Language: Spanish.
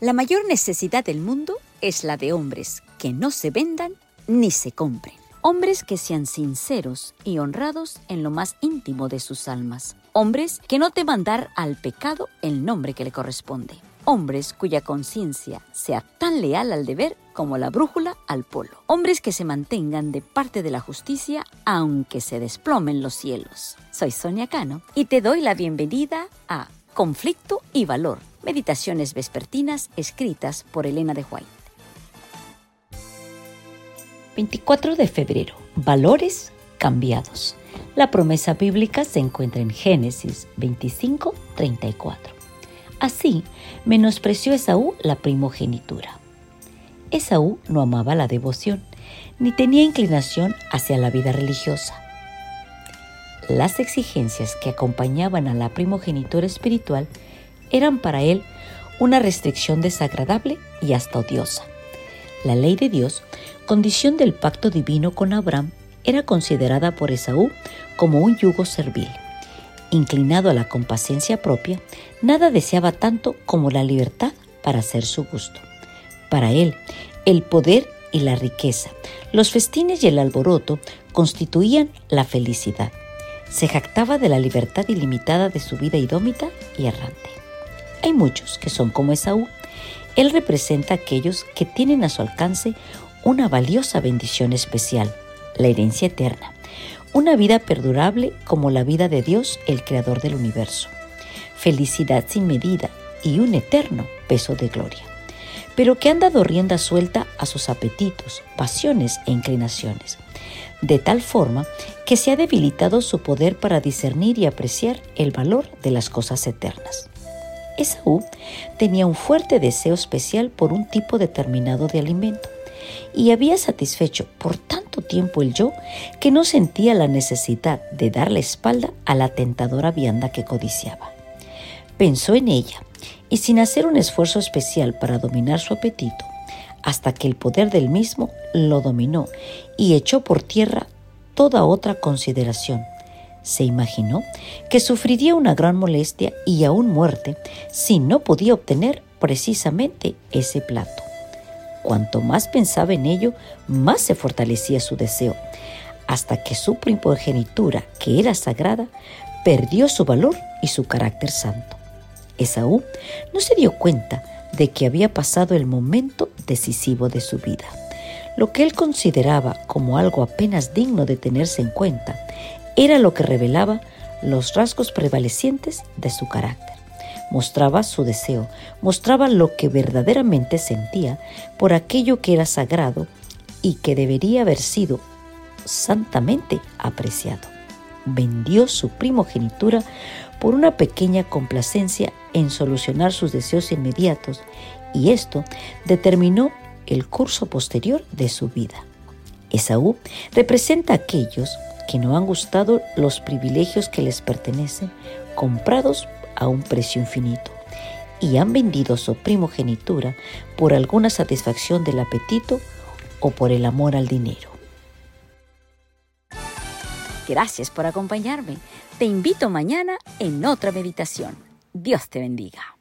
La mayor necesidad del mundo es la de hombres que no se vendan ni se compren. Hombres que sean sinceros y honrados en lo más íntimo de sus almas. Hombres que no teman dar al pecado el nombre que le corresponde. Hombres cuya conciencia sea tan leal al deber como la brújula al polo. Hombres que se mantengan de parte de la justicia aunque se desplomen los cielos. Soy Sonia Cano y te doy la bienvenida a Conflicto y Valor, meditaciones vespertinas escritas por Elena de White. 24 de febrero. Valores cambiados. La promesa bíblica se encuentra en Génesis 25, 34. Así, menospreció Esaú la primogenitura. Esaú no amaba la devoción, ni tenía inclinación hacia la vida religiosa. Las exigencias que acompañaban a la primogenitura espiritual eran para él una restricción desagradable y hasta odiosa. La ley de Dios, condición del pacto divino con Abraham, era considerada por Esaú como un yugo servil. Inclinado a la complacencia propia, nada deseaba tanto como la libertad para hacer su gusto. Para él, el poder y la riqueza, los festines y el alboroto constituían la felicidad. Se jactaba de la libertad ilimitada de su vida idómita y errante. Hay muchos que son como Esaú, él representa a aquellos que tienen a su alcance una valiosa bendición especial, la herencia eterna, una vida perdurable como la vida de Dios, el Creador del universo, felicidad sin medida y un eterno peso de gloria, pero que han dado rienda suelta a sus apetitos, pasiones e inclinaciones, de tal forma que se ha debilitado su poder para discernir y apreciar el valor de las cosas eternas. Esaú tenía un fuerte deseo especial por un tipo determinado de alimento y había satisfecho por tanto tiempo el yo que no sentía la necesidad de dar la espalda a la tentadora vianda que codiciaba. Pensó en ella y sin hacer un esfuerzo especial para dominar su apetito, hasta que el poder del mismo lo dominó y echó por tierra toda otra consideración, se imaginó que sufriría una gran molestia y aún muerte si no podía obtener precisamente ese plato. Cuanto más pensaba en ello, más se fortalecía su deseo, hasta que su primogenitura, que era sagrada, perdió su valor y su carácter santo. Esaú no se dio cuenta de que había pasado el momento decisivo de su vida. Lo que él consideraba como algo apenas digno de tenerse en cuenta era lo que revelaba los rasgos prevalecientes de su carácter. Mostraba su deseo, mostraba lo que verdaderamente sentía por aquello que era sagrado y que debería haber sido santamente apreciado. Vendió su primogenitura por una pequeña complacencia en solucionar sus deseos inmediatos y esto determinó el curso posterior de su vida. Esaú representa a aquellos que no han gustado los privilegios que les pertenecen, comprados a un precio infinito, y han vendido su primogenitura por alguna satisfacción del apetito o por el amor al dinero. Gracias por acompañarme. Te invito mañana en otra meditación. Dios te bendiga.